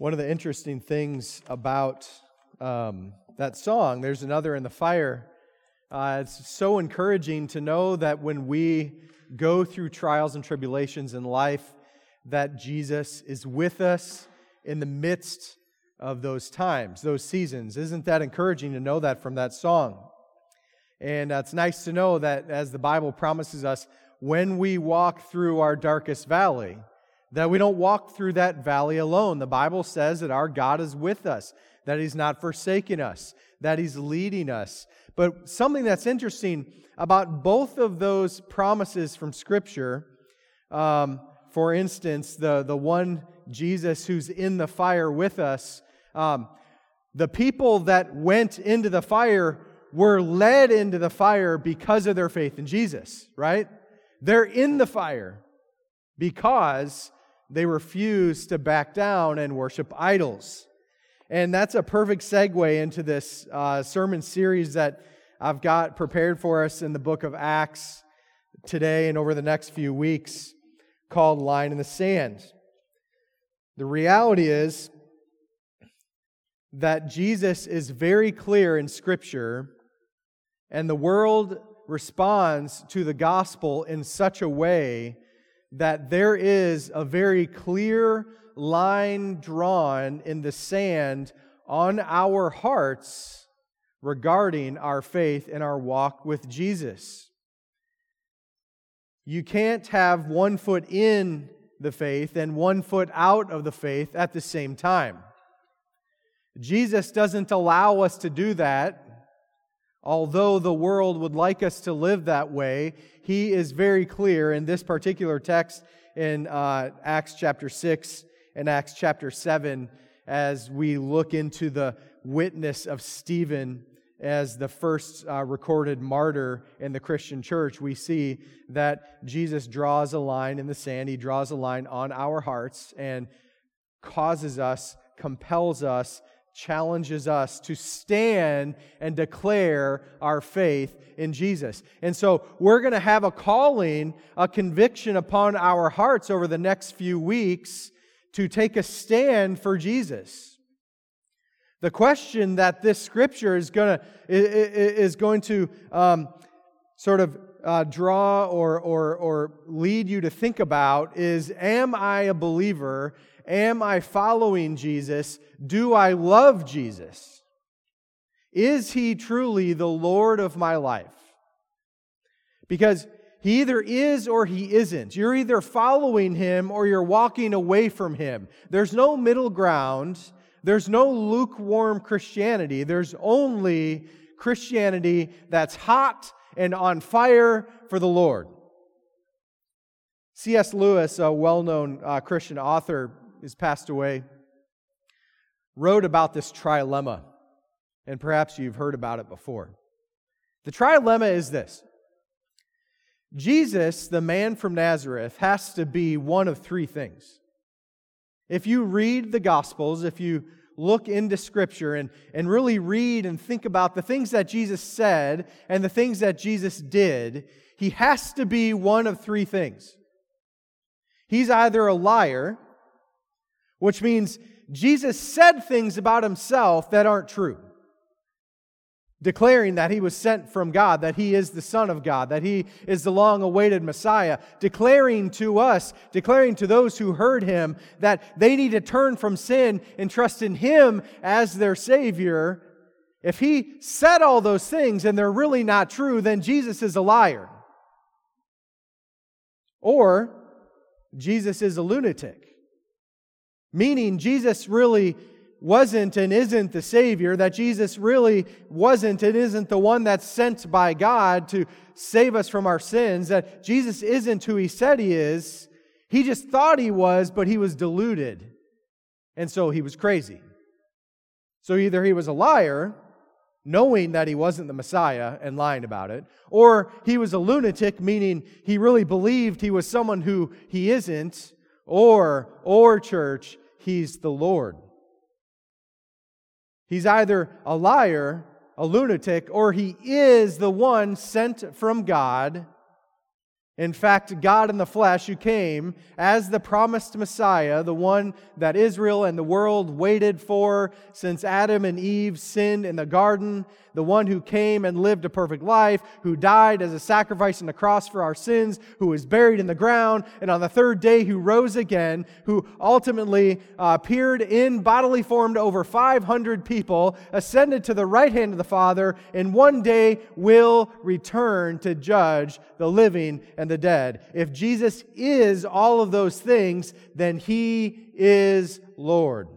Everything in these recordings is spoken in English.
One of the interesting things about um, that song, there's another in the fire. Uh, it's so encouraging to know that when we go through trials and tribulations in life, that Jesus is with us in the midst of those times, those seasons. Isn't that encouraging to know that from that song? And uh, it's nice to know that as the Bible promises us, when we walk through our darkest valley, that we don't walk through that valley alone. The Bible says that our God is with us, that He's not forsaking us, that He's leading us. But something that's interesting about both of those promises from Scripture, um, for instance, the, the one Jesus who's in the fire with us, um, the people that went into the fire were led into the fire because of their faith in Jesus, right? They're in the fire because they refuse to back down and worship idols. And that's a perfect segue into this uh, sermon series that I've got prepared for us in the book of Acts today and over the next few weeks called Line in the Sand. The reality is that Jesus is very clear in Scripture, and the world responds to the gospel in such a way that there is a very clear line drawn in the sand on our hearts regarding our faith and our walk with Jesus. You can't have one foot in the faith and one foot out of the faith at the same time. Jesus doesn't allow us to do that Although the world would like us to live that way, he is very clear in this particular text in uh, Acts chapter 6 and Acts chapter 7 as we look into the witness of Stephen as the first uh, recorded martyr in the Christian church, we see that Jesus draws a line in the sand. He draws a line on our hearts and causes us, compels us challenges us to stand and declare our faith in Jesus. And so we're going to have a calling, a conviction upon our hearts over the next few weeks to take a stand for Jesus. The question that this scripture is going to, is going to um, sort of uh, draw or, or, or lead you to think about is Am I a believer Am I following Jesus? Do I love Jesus? Is he truly the Lord of my life? Because he either is or he isn't. You're either following him or you're walking away from him. There's no middle ground. There's no lukewarm Christianity. There's only Christianity that's hot and on fire for the Lord. C.S. Lewis, a well known uh, Christian author, has passed away, wrote about this trilemma, and perhaps you've heard about it before. The trilemma is this Jesus, the man from Nazareth, has to be one of three things. If you read the Gospels, if you look into Scripture and, and really read and think about the things that Jesus said and the things that Jesus did, he has to be one of three things. He's either a liar, which means Jesus said things about himself that aren't true. Declaring that he was sent from God, that he is the Son of God, that he is the long awaited Messiah. Declaring to us, declaring to those who heard him that they need to turn from sin and trust in him as their Savior. If he said all those things and they're really not true, then Jesus is a liar. Or Jesus is a lunatic. Meaning, Jesus really wasn't and isn't the Savior, that Jesus really wasn't and isn't the one that's sent by God to save us from our sins, that Jesus isn't who He said He is. He just thought He was, but He was deluded. And so He was crazy. So either He was a liar, knowing that He wasn't the Messiah and lying about it, or He was a lunatic, meaning He really believed He was someone who He isn't, or, or church, he's the Lord. He's either a liar, a lunatic, or he is the one sent from God. In fact, God in the flesh, who came as the promised Messiah, the one that Israel and the world waited for since Adam and Eve sinned in the garden, the one who came and lived a perfect life, who died as a sacrifice on the cross for our sins, who was buried in the ground, and on the third day who rose again, who ultimately uh, appeared in bodily form to over 500 people, ascended to the right hand of the Father, and one day will return to judge the living and the dead. If Jesus is all of those things, then he is Lord.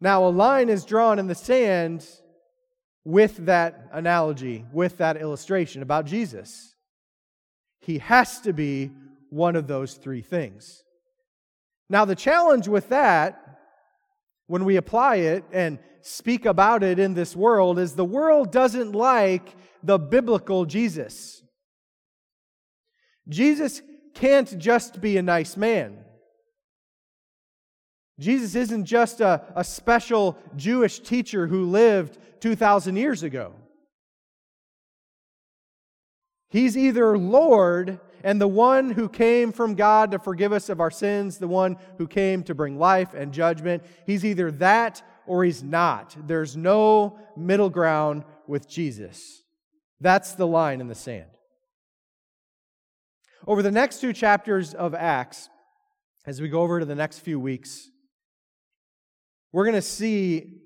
Now, a line is drawn in the sand with that analogy, with that illustration about Jesus. He has to be one of those three things. Now, the challenge with that, when we apply it and speak about it in this world, is the world doesn't like the biblical Jesus. Jesus can't just be a nice man. Jesus isn't just a, a special Jewish teacher who lived 2,000 years ago. He's either Lord and the one who came from God to forgive us of our sins, the one who came to bring life and judgment. He's either that or he's not. There's no middle ground with Jesus. That's the line in the sand. Over the next two chapters of Acts, as we go over to the next few weeks, we're going to see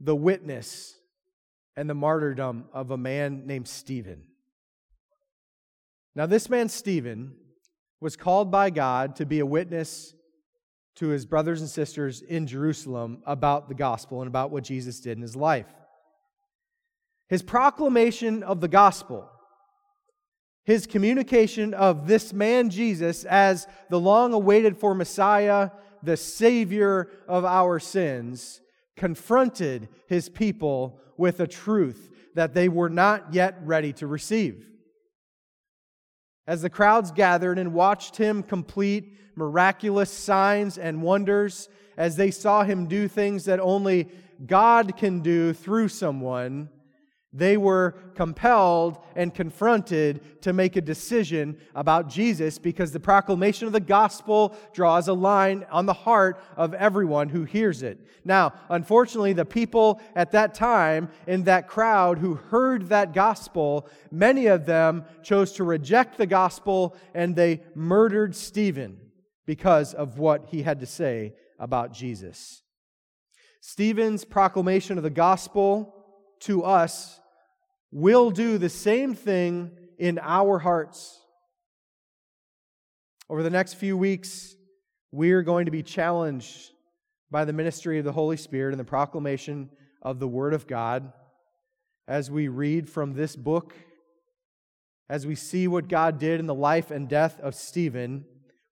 the witness and the martyrdom of a man named Stephen. Now, this man, Stephen, was called by God to be a witness to his brothers and sisters in Jerusalem about the gospel and about what Jesus did in his life. His proclamation of the gospel, his communication of this man Jesus as the long awaited for Messiah the Savior of our sins, confronted his people with a truth that they were not yet ready to receive. As the crowds gathered and watched him complete miraculous signs and wonders, as they saw him do things that only God can do through someone, they were compelled and confronted to make a decision about Jesus because the proclamation of the gospel draws a line on the heart of everyone who hears it. Now, unfortunately, the people at that time in that crowd who heard that gospel, many of them chose to reject the gospel and they murdered Stephen because of what he had to say about Jesus. Stephen's proclamation of the gospel to us will do the same thing in our hearts. Over the next few weeks, we're going to be challenged by the ministry of the Holy Spirit and the proclamation of the Word of God as we read from this book, as we see what God did in the life and death of Stephen.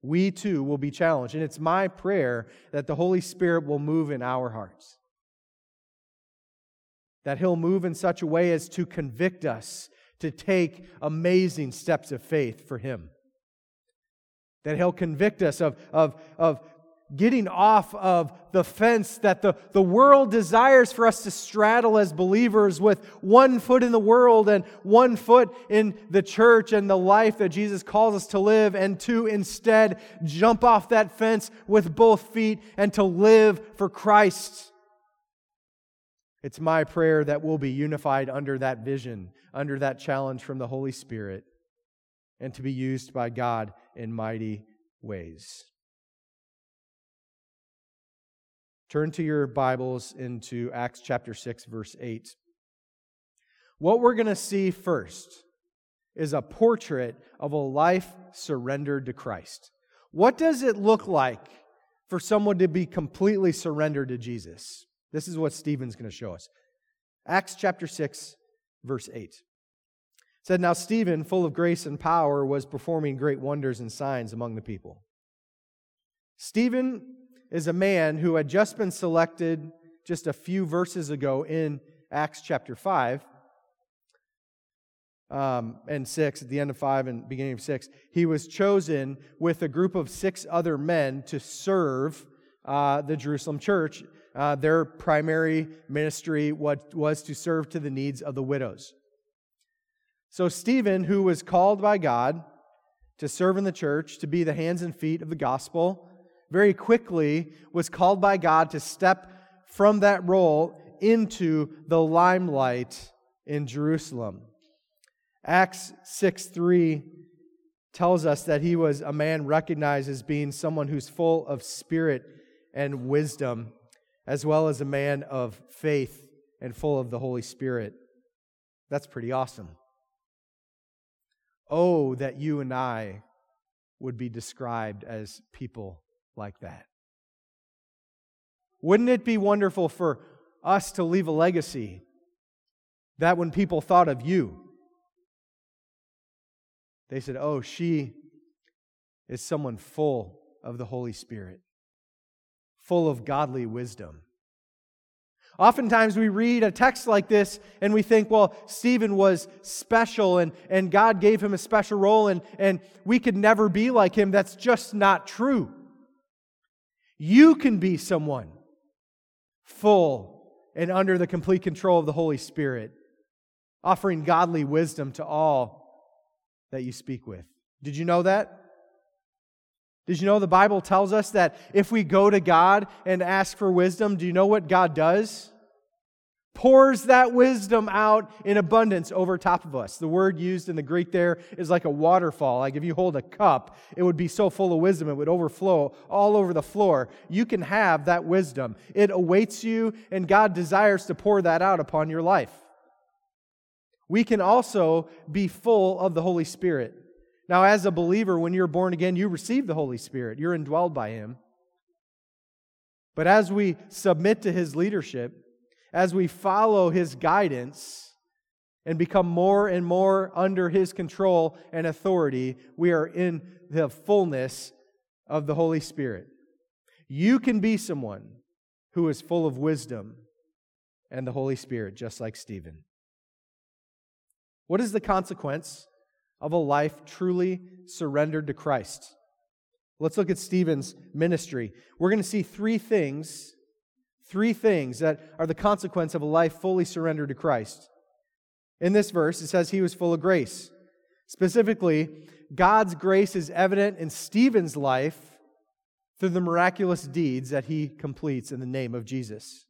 We too will be challenged. And it's my prayer that the Holy Spirit will move in our hearts that He'll move in such a way as to convict us to take amazing steps of faith for Him. That He'll convict us of, of, of getting off of the fence that the, the world desires for us to straddle as believers with one foot in the world and one foot in the church and the life that Jesus calls us to live, and to instead jump off that fence with both feet and to live for Christ. It's my prayer that we'll be unified under that vision, under that challenge from the Holy Spirit, and to be used by God in mighty ways. Turn to your Bibles into Acts chapter 6, verse 8. What we're going to see first is a portrait of a life surrendered to Christ. What does it look like for someone to be completely surrendered to Jesus? This is what Stephen's going to show us. Acts chapter 6, verse 8. Said, Now Stephen, full of grace and power, was performing great wonders and signs among the people. Stephen is a man who had just been selected just a few verses ago in Acts chapter 5 um, and 6, at the end of 5 and beginning of 6. He was chosen with a group of six other men to serve uh, the Jerusalem church uh, their primary ministry was to serve to the needs of the widows. So, Stephen, who was called by God to serve in the church, to be the hands and feet of the gospel, very quickly was called by God to step from that role into the limelight in Jerusalem. Acts 6 3 tells us that he was a man recognized as being someone who's full of spirit and wisdom, as well as a man of faith and full of the Holy Spirit. That's pretty awesome. Oh, that you and I would be described as people like that. Wouldn't it be wonderful for us to leave a legacy that when people thought of you, they said, Oh, she is someone full of the Holy Spirit, full of godly wisdom. Oftentimes we read a text like this and we think, well, Stephen was special and, and God gave him a special role and, and we could never be like him. That's just not true. You can be someone full and under the complete control of the Holy Spirit, offering godly wisdom to all that you speak with. Did you know that? Did you know the Bible tells us that if we go to God and ask for wisdom, do you know what God does? Pours that wisdom out in abundance over top of us. The word used in the Greek there is like a waterfall. Like if you hold a cup, it would be so full of wisdom, it would overflow all over the floor. You can have that wisdom. It awaits you, and God desires to pour that out upon your life. We can also be full of the Holy Spirit. Now, as a believer, when you're born again, you receive the Holy Spirit, you're indwelled by Him. But as we submit to His leadership, as we follow His guidance and become more and more under His control and authority, we are in the fullness of the Holy Spirit. You can be someone who is full of wisdom and the Holy Spirit, just like Stephen. What is the consequence of a life truly surrendered to Christ. Let's look at Stephen's ministry. We're going to see three things, three things that are the consequence of a life fully surrendered to Christ. In this verse, it says he was full of grace. Specifically, God's grace is evident in Stephen's life through the miraculous deeds that he completes in the name of Jesus.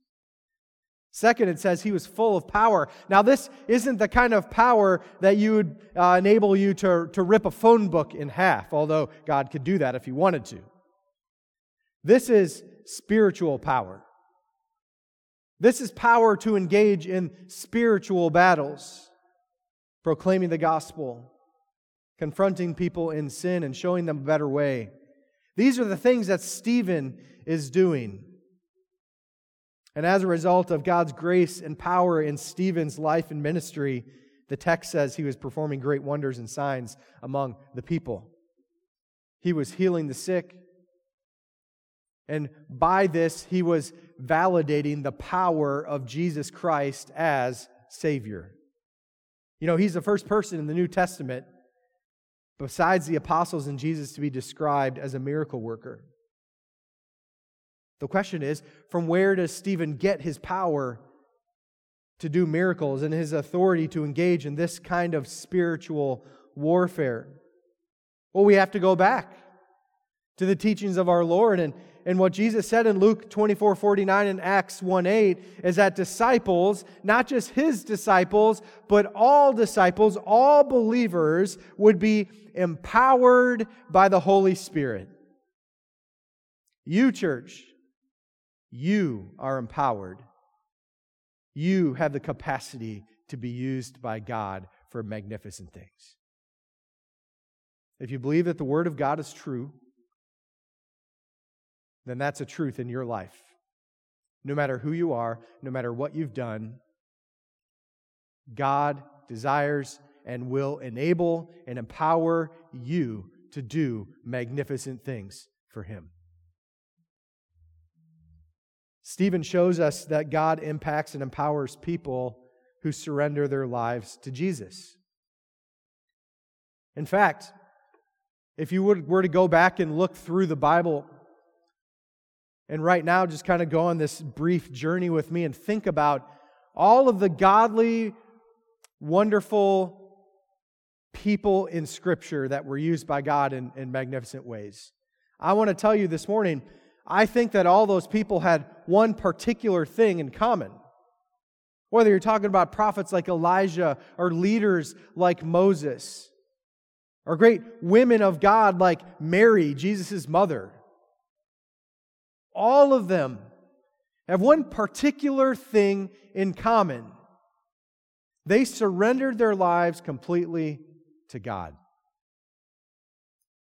Second, it says he was full of power. Now, this isn't the kind of power that you would uh, enable you to, to rip a phone book in half, although God could do that if he wanted to. This is spiritual power. This is power to engage in spiritual battles, proclaiming the gospel, confronting people in sin, and showing them a better way. These are the things that Stephen is doing. And as a result of God's grace and power in Stephen's life and ministry, the text says he was performing great wonders and signs among the people. He was healing the sick. And by this, he was validating the power of Jesus Christ as Savior. You know, he's the first person in the New Testament, besides the apostles and Jesus, to be described as a miracle worker. The question is from where does Stephen get his power to do miracles and his authority to engage in this kind of spiritual warfare? Well, we have to go back to the teachings of our Lord. And, and what Jesus said in Luke 24 49 and Acts 1 8 is that disciples, not just his disciples, but all disciples, all believers, would be empowered by the Holy Spirit. You, church, you are empowered. You have the capacity to be used by God for magnificent things. If you believe that the Word of God is true, then that's a truth in your life. No matter who you are, no matter what you've done, God desires and will enable and empower you to do magnificent things for Him. Stephen shows us that God impacts and empowers people who surrender their lives to Jesus. In fact, if you were to go back and look through the Bible, and right now just kind of go on this brief journey with me and think about all of the godly, wonderful people in Scripture that were used by God in, in magnificent ways. I want to tell you this morning, I think that all those people had one particular thing in common. Whether you're talking about prophets like Elijah or leaders like Moses, or great women of God like Mary, Jesus' mother, all of them have one particular thing in common. They surrendered their lives completely to God.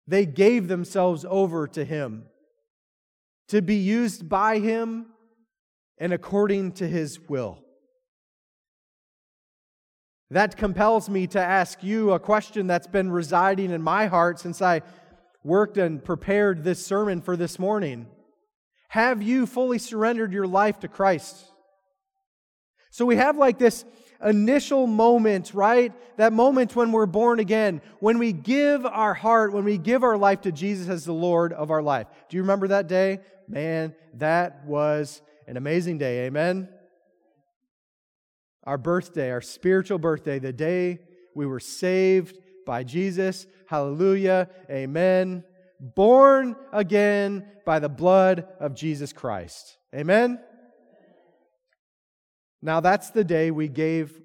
They gave themselves over to Him to be used by Him and according to His will. That compels me to ask you a question that's been residing in my heart since I worked and prepared this sermon for this morning. Have you fully surrendered your life to Christ? So we have like this initial moment, right? That moment when we're born again, when we give our heart, when we give our life to Jesus as the Lord of our life. Do you remember that day? Man, that was an amazing day. Amen our birthday, our spiritual birthday, the day we were saved by Jesus. Hallelujah. Amen. Born again by the blood of Jesus Christ. Amen. Now, that's the day we gave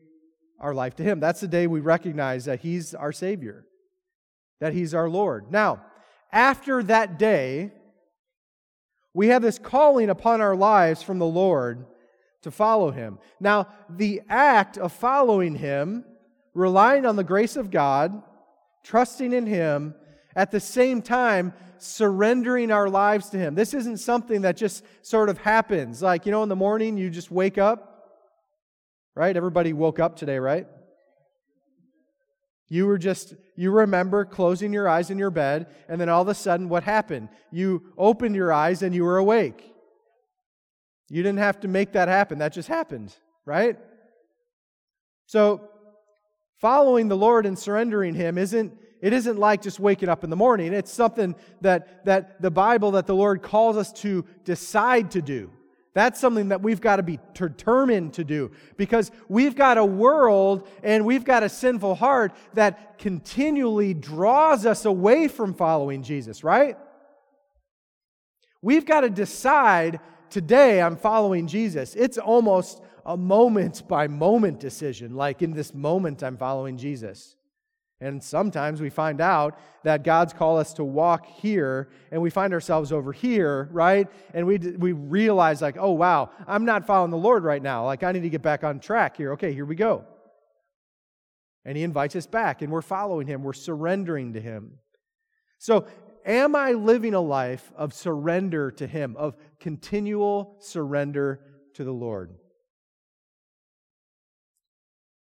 our life to Him. That's the day we recognize that He's our Savior, that He's our Lord. Now, after that day, we have this calling upon our lives from the Lord to follow him. Now, the act of following him, relying on the grace of God, trusting in him, at the same time, surrendering our lives to him. This isn't something that just sort of happens. Like, you know, in the morning, you just wake up, right? Everybody woke up today, right? You were just, you remember closing your eyes in your bed, and then all of a sudden, what happened? You opened your eyes and you were awake. You didn't have to make that happen. That just happened, right? So, following the Lord and surrendering Him isn't it isn't like just waking up in the morning. It's something that, that the Bible, that the Lord calls us to decide to do. That's something that we've got to be determined to do because we've got a world and we've got a sinful heart that continually draws us away from following Jesus, right? We've got to decide today I'm following Jesus. It's almost a moment by moment decision. Like in this moment, I'm following Jesus. And sometimes we find out that God's called us to walk here and we find ourselves over here, right? And we, we realize, like, oh, wow, I'm not following the Lord right now. Like, I need to get back on track here. Okay, here we go. And He invites us back and we're following Him, we're surrendering to Him. So am I living a life of surrender to Him, of continual surrender to the Lord?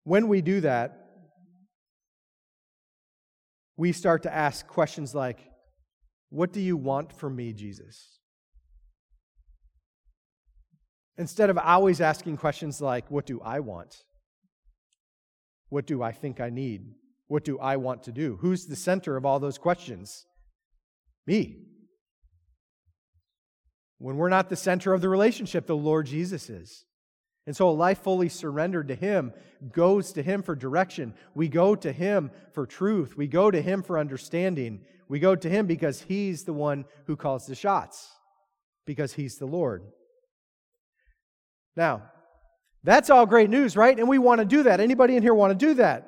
When we do that, we start to ask questions like, What do you want from me, Jesus? Instead of always asking questions like, What do I want? What do I think I need? What do I want to do? Who's the center of all those questions? Me. When we're not the center of the relationship, the Lord Jesus is. And so a life fully surrendered to Him goes to Him for direction. We go to Him for truth. We go to Him for understanding. We go to Him because He's the one who calls the shots, because He's the Lord. Now, that's all great news, right? And we want to do that. Anybody in here want to do that?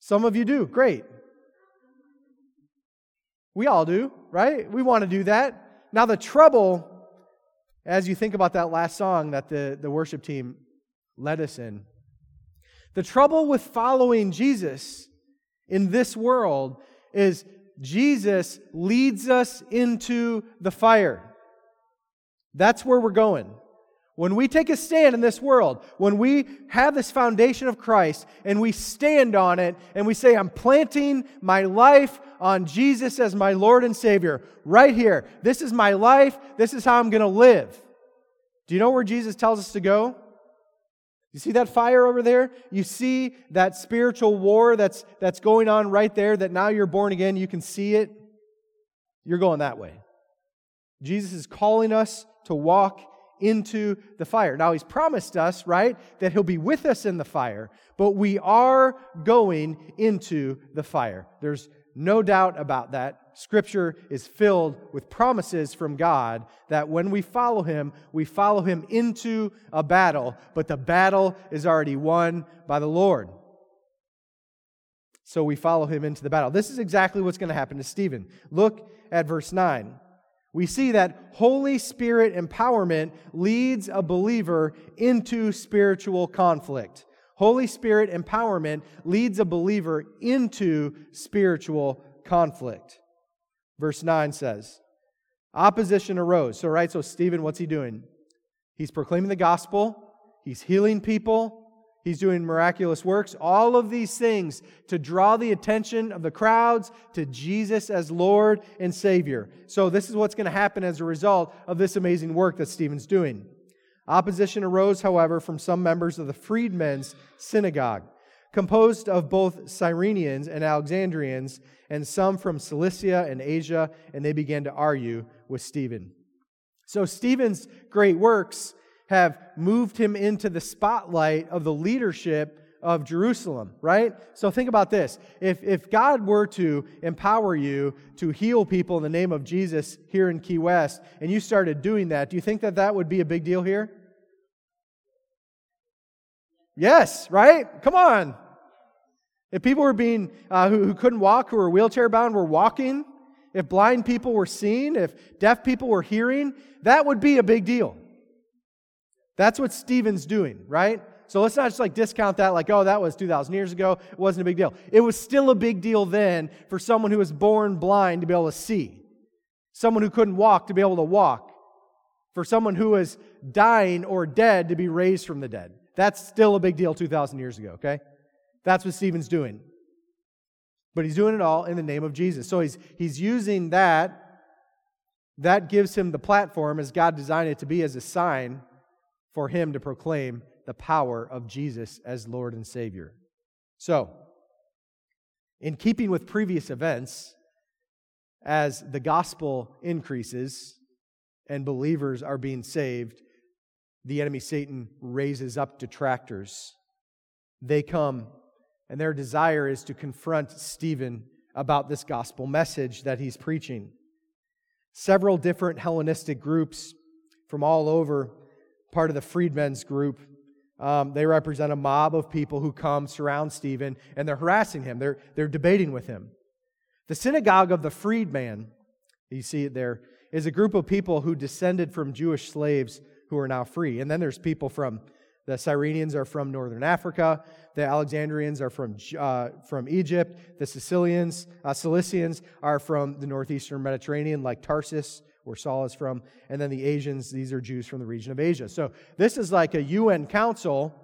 Some of you do. Great. We all do, right? We want to do that. Now, the trouble, as you think about that last song that the, the worship team led us in, the trouble with following Jesus in this world is Jesus leads us into the fire. That's where we're going. When we take a stand in this world, when we have this foundation of Christ and we stand on it and we say, I'm planting my life on Jesus as my Lord and Savior, right here. This is my life. This is how I'm going to live. Do you know where Jesus tells us to go? You see that fire over there? You see that spiritual war that's, that's going on right there, that now you're born again, you can see it? You're going that way. Jesus is calling us to walk into the fire. Now, he's promised us, right, that he'll be with us in the fire, but we are going into the fire. There's no doubt about that. Scripture is filled with promises from God that when we follow him, we follow him into a battle, but the battle is already won by the Lord. So we follow him into the battle. This is exactly what's going to happen to Stephen. Look at verse 9 we see that Holy Spirit empowerment leads a believer into spiritual conflict. Holy Spirit empowerment leads a believer into spiritual conflict. Verse 9 says, Opposition arose. So, right, so Stephen, what's he doing? He's proclaiming the gospel, he's healing people, He's doing miraculous works, all of these things to draw the attention of the crowds to Jesus as Lord and Savior. So, this is what's going to happen as a result of this amazing work that Stephen's doing. Opposition arose, however, from some members of the freedmen's synagogue, composed of both Cyrenians and Alexandrians, and some from Cilicia and Asia, and they began to argue with Stephen. So, Stephen's great works have moved him into the spotlight of the leadership of Jerusalem, right? So think about this. If, if God were to empower you to heal people in the name of Jesus here in Key West, and you started doing that, do you think that that would be a big deal here? Yes, right? Come on. If people were being, uh, who, who couldn't walk, who were wheelchair bound, were walking, if blind people were seeing, if deaf people were hearing, that would be a big deal. That's what Stephen's doing, right? So let's not just like discount that like, oh, that was 2,000 years ago. It wasn't a big deal. It was still a big deal then for someone who was born blind to be able to see, someone who couldn't walk to be able to walk, for someone who was dying or dead to be raised from the dead. That's still a big deal 2,000 years ago, okay? That's what Stephen's doing. But he's doing it all in the name of Jesus. So he's, he's using that. That gives him the platform as God designed it to be as a sign for him to proclaim the power of Jesus as Lord and Savior. So, in keeping with previous events, as the gospel increases and believers are being saved, the enemy Satan raises up detractors. They come, and their desire is to confront Stephen about this gospel message that he's preaching. Several different Hellenistic groups from all over part of the freedmen's group. Um, they represent a mob of people who come, surround Stephen, and they're harassing him. They're, they're debating with him. The synagogue of the freedman, you see it there, is a group of people who descended from Jewish slaves who are now free. And then there's people from the Cyrenians are from northern Africa. The Alexandrians are from, uh, from Egypt. The Sicilians, uh, Cilicians are from the northeastern Mediterranean, like Tarsus where Saul is from. And then the Asians, these are Jews from the region of Asia. So this is like a UN council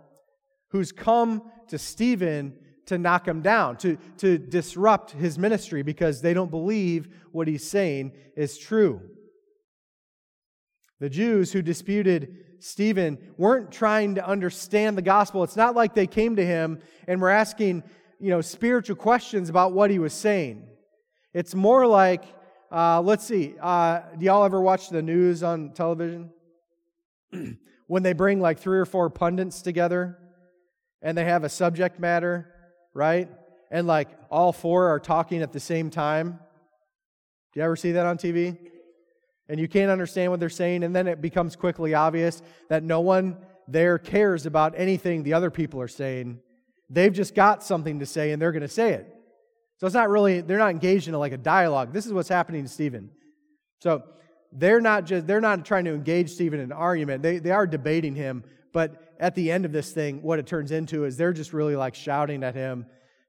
who's come to Stephen to knock him down, to, to disrupt his ministry because they don't believe what he's saying is true. The Jews who disputed Stephen weren't trying to understand the gospel. It's not like they came to him and were asking, you know, spiritual questions about what he was saying. It's more like uh, let's see. Uh, do y'all ever watch the news on television? when they bring like three or four pundits together and they have a subject matter, right? And like all four are talking at the same time. Do you ever see that on TV? And you can't understand what they're saying, and then it becomes quickly obvious that no one there cares about anything the other people are saying. They've just got something to say, and they're going to say it. So it's not really, they're not engaged in like a dialogue. This is what's happening to Stephen. So they're not just, they're not trying to engage Stephen in an argument. They, they are debating him, but at the end of this thing, what it turns into is they're just really like shouting at him.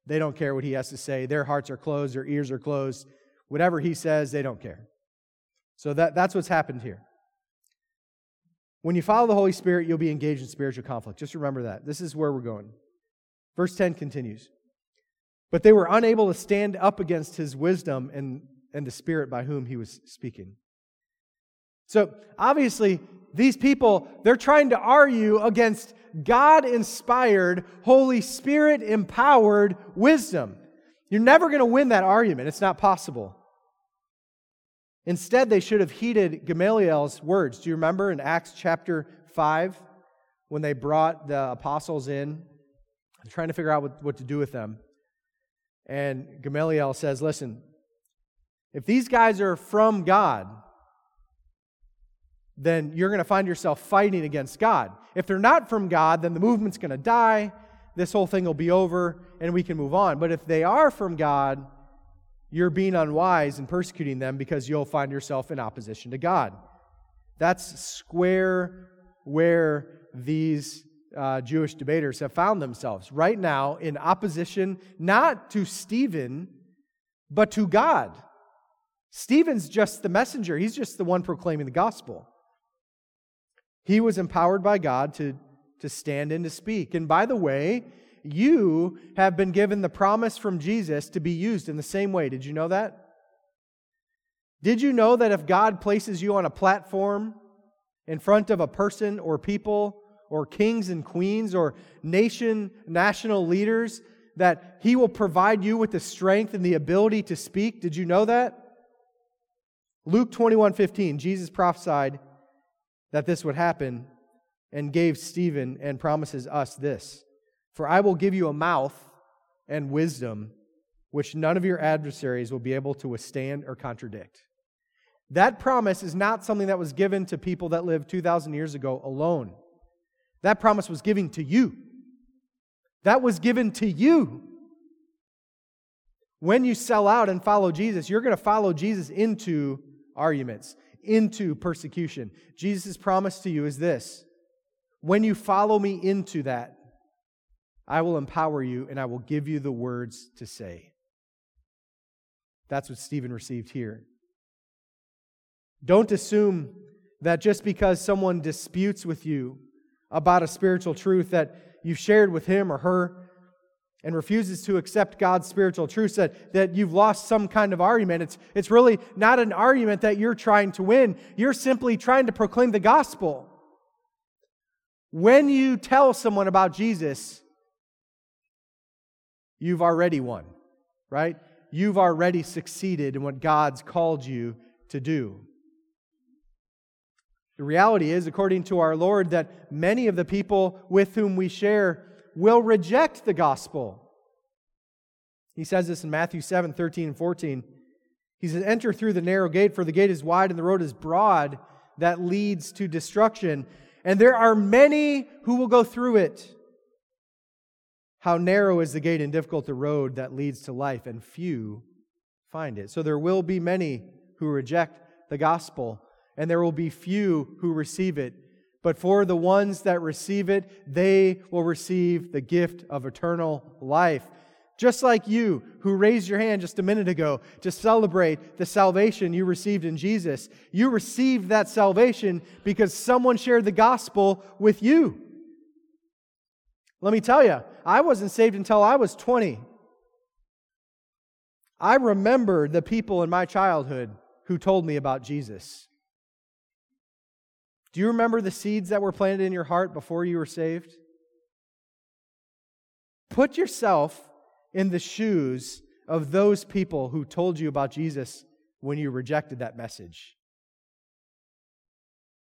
They don't care what he has to say. Their hearts are closed, their ears are closed. Whatever he says, they don't care. So that, that's what's happened here. When you follow the Holy Spirit, you'll be engaged in spiritual conflict. Just remember that. This is where we're going. Verse 10 continues. But they were unable to stand up against his wisdom and, and the spirit by whom he was speaking. So obviously, these people, they're trying to argue against God inspired, Holy Spirit empowered wisdom. You're never going to win that argument. It's not possible. Instead, they should have heeded Gamaliel's words. Do you remember in Acts chapter 5 when they brought the apostles in, trying to figure out what, what to do with them? And Gamaliel says, Listen, if these guys are from God, then you're going to find yourself fighting against God. If they're not from God, then the movement's going to die, this whole thing will be over, and we can move on. But if they are from God, you're being unwise and persecuting them because you'll find yourself in opposition to God. That's square where these uh, Jewish debaters have found themselves right now in opposition not to Stephen, but to God. Stephen's just the messenger, he's just the one proclaiming the gospel. He was empowered by God to, to stand and to speak. And by the way, you have been given the promise from Jesus to be used in the same way. Did you know that? Did you know that if God places you on a platform in front of a person or people or kings and queens or nation, national leaders, that He will provide you with the strength and the ability to speak? Did you know that? Luke 21 15, Jesus prophesied that this would happen and gave Stephen and promises us this For I will give you a mouth and wisdom which none of your adversaries will be able to withstand or contradict. That promise is not something that was given to people that lived 2,000 years ago alone. That promise was given to you. That was given to you. When you sell out and follow Jesus, you're going to follow Jesus into arguments, into persecution. Jesus' promise to you is this when you follow me into that, I will empower you and I will give you the words to say. That's what Stephen received here. Don't assume that just because someone disputes with you about a spiritual truth that you've shared with him or her and refuses to accept God's spiritual truth, that, that you've lost some kind of argument. It's, it's really not an argument that you're trying to win. You're simply trying to proclaim the gospel. When you tell someone about Jesus, you've already won, right? You've already succeeded in what God's called you to do. The reality is, according to our Lord, that many of the people with whom we share will reject the gospel. He says this in Matthew 7 13 and 14. He says, Enter through the narrow gate, for the gate is wide and the road is broad that leads to destruction. And there are many who will go through it. How narrow is the gate and difficult the road that leads to life, and few find it. So there will be many who reject the gospel, and there will be few who receive it. But for the ones that receive it, they will receive the gift of eternal life. Just like you, who raised your hand just a minute ago to celebrate the salvation you received in Jesus, you received that salvation because someone shared the gospel with you. Let me tell you, I wasn't saved until I was 20. I remember the people in my childhood who told me about Jesus. Do you remember the seeds that were planted in your heart before you were saved? Put yourself in the shoes of those people who told you about Jesus when you rejected that message.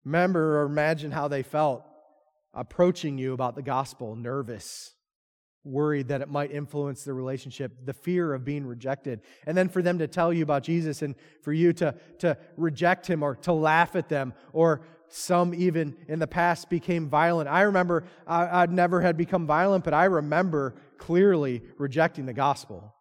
Remember or imagine how they felt approaching you about the gospel, nervous, worried that it might influence the relationship, the fear of being rejected. And then for them to tell you about Jesus and for you to, to reject him or to laugh at them or some even in the past became violent. I remember I, would never had become violent, but I remember clearly rejecting the gospel.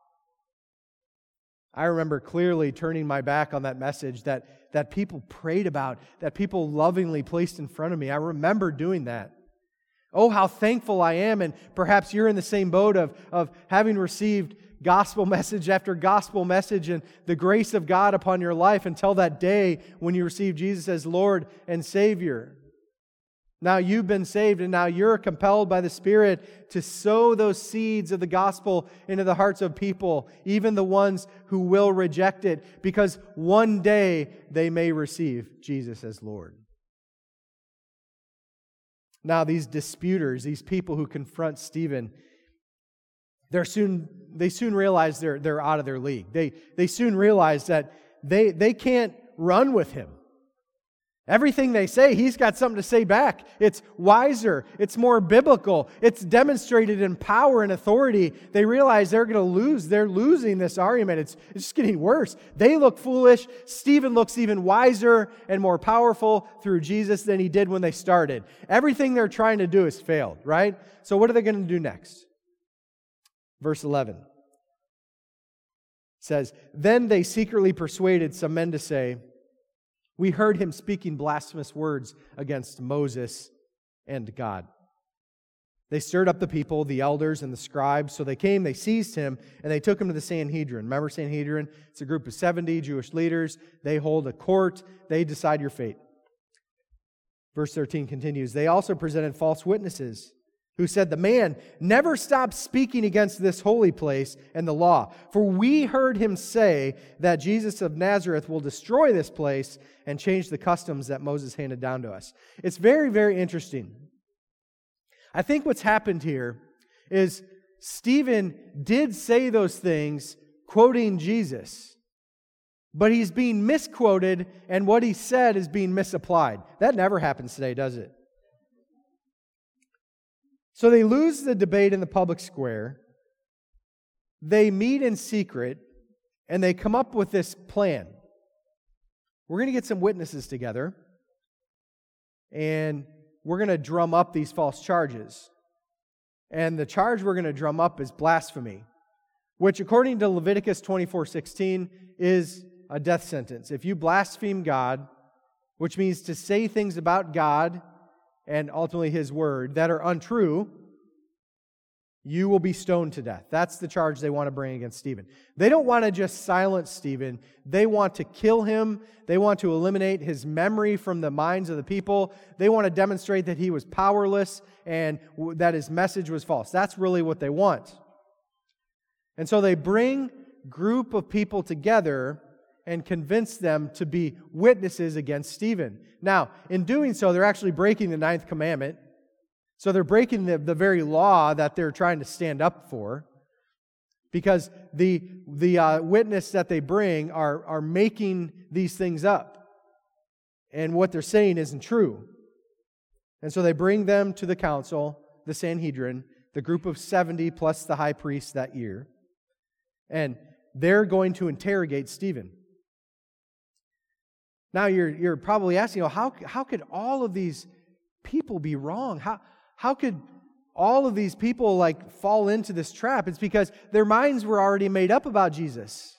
I remember clearly turning my back on that message that, that people prayed about, that people lovingly placed in front of me. I remember doing that. Oh, how thankful I am. And perhaps you're in the same boat of, of having received gospel message after gospel message and the grace of God upon your life until that day when you receive Jesus as Lord and Savior. Now you've been saved, and now you're compelled by the Spirit to sow those seeds of the gospel into the hearts of people, even the ones who will reject it, because one day they may receive Jesus as Lord. Now, these disputers, these people who confront Stephen, they're soon, they soon realize they're, they're out of their league. They, they soon realize that they, they can't run with him. Everything they say, he's got something to say back. It's wiser, it's more biblical, it's demonstrated in power and authority. They realize they're going to lose. They're losing this argument. It's, it's just getting worse. They look foolish. Stephen looks even wiser and more powerful through Jesus than he did when they started. Everything they're trying to do has failed, right? So, what are they going to do next? Verse 11 says, Then they secretly persuaded some men to say, we heard him speaking blasphemous words against Moses and God. They stirred up the people, the elders and the scribes. So they came, they seized him, and they took him to the Sanhedrin. Remember Sanhedrin? It's a group of 70 Jewish leaders. They hold a court, they decide your fate. Verse 13 continues They also presented false witnesses who said, The man never stopped speaking against this holy place and the law. For we heard him say that Jesus of Nazareth will destroy this place and change the customs that Moses handed down to us. It's very, very interesting. I think what's happened here is Stephen did say those things quoting Jesus, but he's being misquoted, and what he said is being misapplied. That never happens today, does it? So they lose the debate in the public square. They meet in secret and they come up with this plan. We're going to get some witnesses together and we're going to drum up these false charges. And the charge we're going to drum up is blasphemy, which according to Leviticus 24:16 is a death sentence. If you blaspheme God, which means to say things about God and ultimately his word that are untrue, you will be stoned to death. That's the charge they want to bring against Stephen. They don't want to just silence Stephen, they want to kill him. They want to eliminate his memory from the minds of the people. They want to demonstrate that he was powerless and that his message was false. That's really what they want. And so they bring group of people together and convince them to be witnesses against Stephen. Now, in doing so, they're actually breaking the ninth commandment. So they're breaking the, the very law that they're trying to stand up for because the, the uh, witness that they bring are, are making these things up. And what they're saying isn't true. And so they bring them to the council, the Sanhedrin, the group of 70 plus the high priest that year. And they're going to interrogate Stephen. Now you're, you're probably asking, well, how, how could all of these people be wrong? How, how could all of these people like fall into this trap? It's because their minds were already made up about Jesus.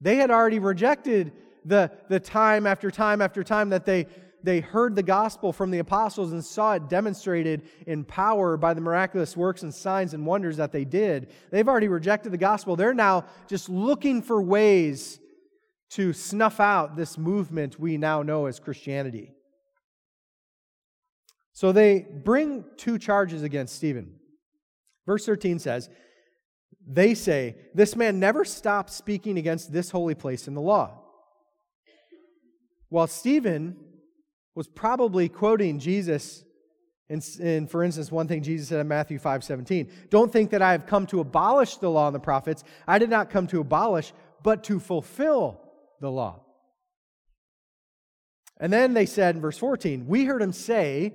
They had already rejected the, the time after time after time that they, they heard the gospel from the apostles and saw it demonstrated in power by the miraculous works and signs and wonders that they did. They've already rejected the gospel. They're now just looking for ways to snuff out this movement we now know as Christianity. So they bring two charges against Stephen. Verse 13 says, They say, This man never stopped speaking against this holy place in the law. While Stephen was probably quoting Jesus in, for instance, one thing Jesus said in Matthew 5 17, Don't think that I have come to abolish the law and the prophets. I did not come to abolish, but to fulfill the law. And then they said in verse 14, We heard him say,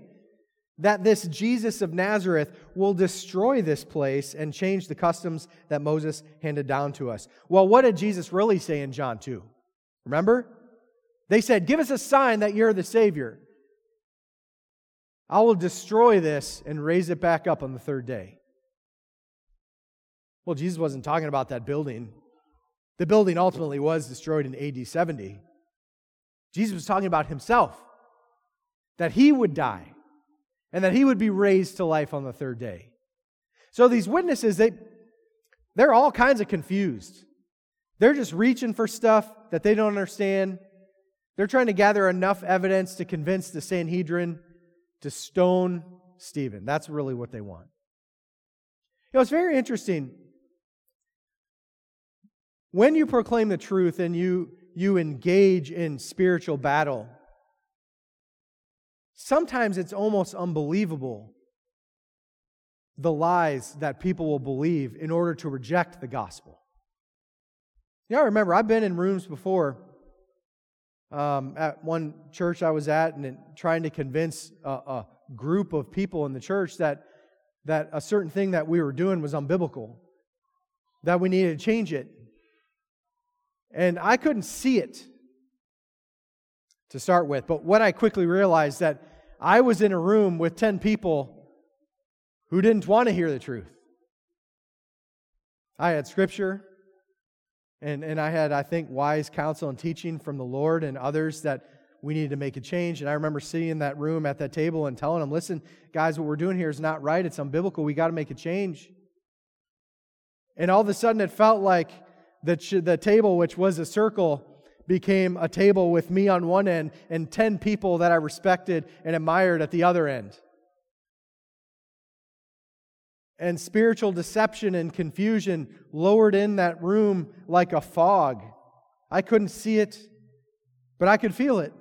that this Jesus of Nazareth will destroy this place and change the customs that Moses handed down to us. Well, what did Jesus really say in John 2? Remember? They said, Give us a sign that you're the Savior. I will destroy this and raise it back up on the third day. Well, Jesus wasn't talking about that building. The building ultimately was destroyed in AD 70. Jesus was talking about himself, that he would die and that he would be raised to life on the third day. So these witnesses, they, they're all kinds of confused. They're just reaching for stuff that they don't understand. They're trying to gather enough evidence to convince the Sanhedrin to stone Stephen. That's really what they want. You know, it's very interesting. When you proclaim the truth and you, you engage in spiritual battle, Sometimes it's almost unbelievable the lies that people will believe in order to reject the gospel. Yeah, I remember I've been in rooms before um, at one church I was at and trying to convince a, a group of people in the church that, that a certain thing that we were doing was unbiblical, that we needed to change it. And I couldn't see it to start with, but what I quickly realized that I was in a room with 10 people who didn't want to hear the truth. I had scripture, and, and I had, I think, wise counsel and teaching from the Lord and others that we needed to make a change. And I remember sitting in that room at that table and telling them, listen, guys, what we're doing here is not right. It's unbiblical. We got to make a change. And all of a sudden, it felt like the, the table, which was a circle, became a table with me on one end and 10 people that I respected and admired at the other end and spiritual deception and confusion lowered in that room like a fog. I couldn't see it, but I could feel it.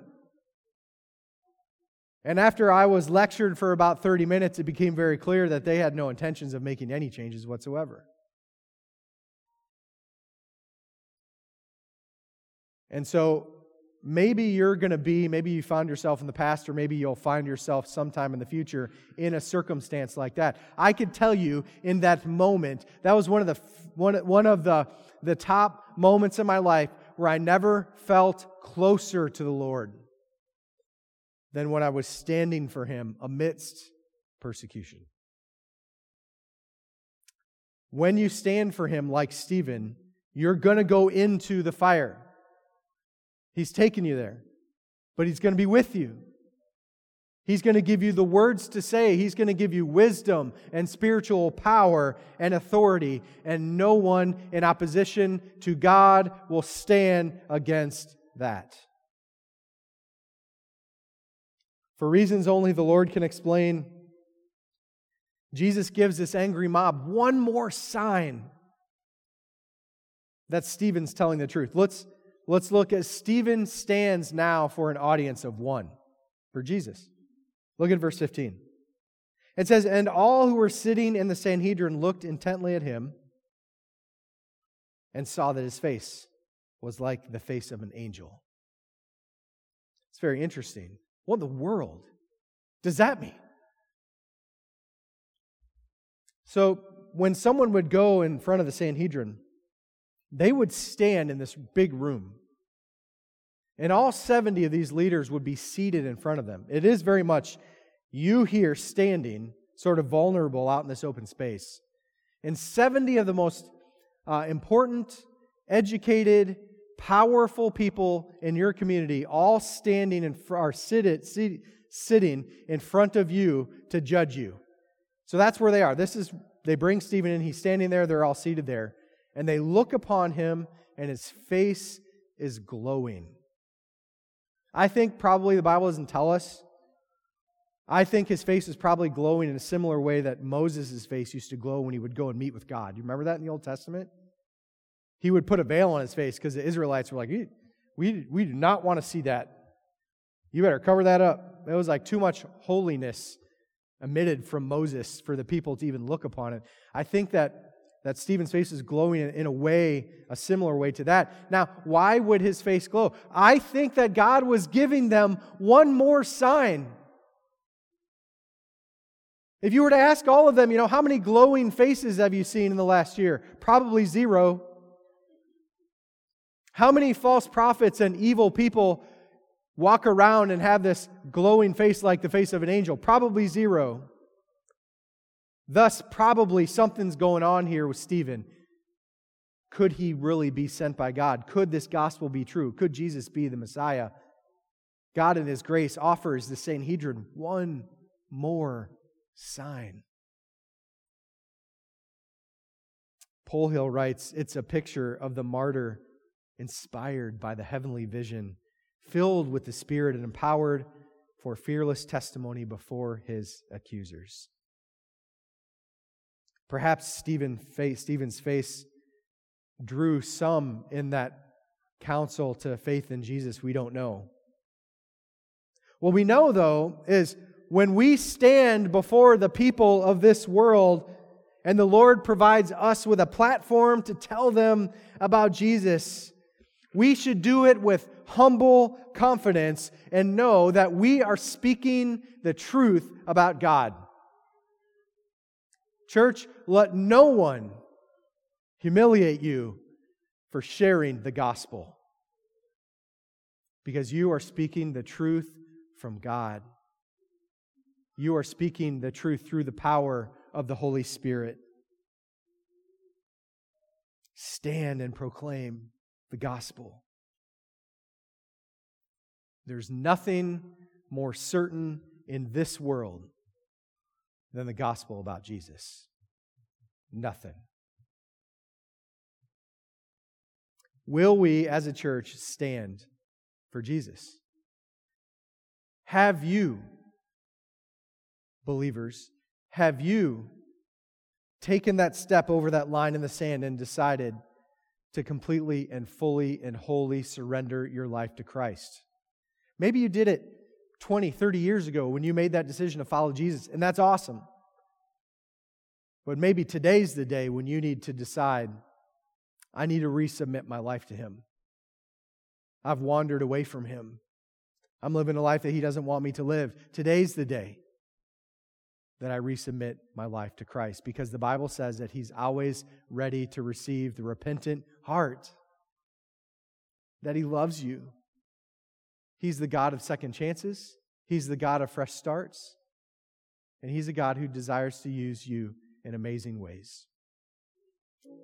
And after I was lectured for about 30 minutes, it became very clear that they had no intentions of making any changes whatsoever. And so maybe you're going to be, maybe you found yourself in the past, or maybe you'll find yourself sometime in the future in a circumstance like that. I could tell you in that moment, that was one of the, one, one of the, the top moments in my life where I never felt closer to the Lord than when I was standing for Him amidst persecution. When you stand for Him like Stephen, you're going to go into the fire. He's taken you there, but He's going to be with you. He's going to give you the words to say. He's going to give you wisdom and spiritual power and authority, and no one in opposition to God will stand against that. For reasons only the Lord can explain, Jesus gives this angry mob one more sign that Stephen's telling the truth. Let's Let's look at Stephen stands now for an audience of one for Jesus. Look at verse 15. It says, And all who were sitting in the Sanhedrin looked intently at him and saw that his face was like the face of an angel. It's very interesting. What in the world does that mean? So, when someone would go in front of the Sanhedrin, they would stand in this big room. And all 70 of these leaders would be seated in front of them. It is very much you here standing, sort of vulnerable out in this open space. And 70 of the most uh, important, educated, powerful people in your community all standing and are sit, sit, sitting in front of you to judge you. So that's where they are. This is they bring Stephen in, he's standing there, they're all seated there and they look upon him, and his face is glowing. I think probably the Bible doesn't tell us. I think his face is probably glowing in a similar way that Moses' face used to glow when he would go and meet with God. You remember that in the Old Testament? He would put a veil on his face because the Israelites were like, we, we, we do not want to see that. You better cover that up. It was like too much holiness emitted from Moses for the people to even look upon it. I think that that Stephen's face is glowing in a way, a similar way to that. Now, why would his face glow? I think that God was giving them one more sign. If you were to ask all of them, you know, how many glowing faces have you seen in the last year? Probably zero. How many false prophets and evil people walk around and have this glowing face like the face of an angel? Probably zero. Thus, probably something's going on here with Stephen. Could he really be sent by God? Could this gospel be true? Could Jesus be the Messiah? God, in His grace, offers the Sanhedrin one more sign. Polhill writes it's a picture of the martyr inspired by the heavenly vision, filled with the Spirit and empowered for fearless testimony before his accusers. Perhaps Stephen face, Stephen's face drew some in that council to faith in Jesus. We don't know. What we know, though, is when we stand before the people of this world and the Lord provides us with a platform to tell them about Jesus, We should do it with humble confidence and know that we are speaking the truth about God. Church, let no one humiliate you for sharing the gospel because you are speaking the truth from God. You are speaking the truth through the power of the Holy Spirit. Stand and proclaim the gospel. There's nothing more certain in this world than the gospel about Jesus. Nothing. Will we as a church stand for Jesus? Have you, believers, have you taken that step over that line in the sand and decided to completely and fully and wholly surrender your life to Christ? Maybe you did it 20, 30 years ago when you made that decision to follow Jesus, and that's awesome. But maybe today's the day when you need to decide, I need to resubmit my life to Him. I've wandered away from Him. I'm living a life that He doesn't want me to live. Today's the day that I resubmit my life to Christ because the Bible says that He's always ready to receive the repentant heart, that He loves you, He's the God of second chances, He's the God of fresh starts, and He's a God who desires to use you in amazing ways.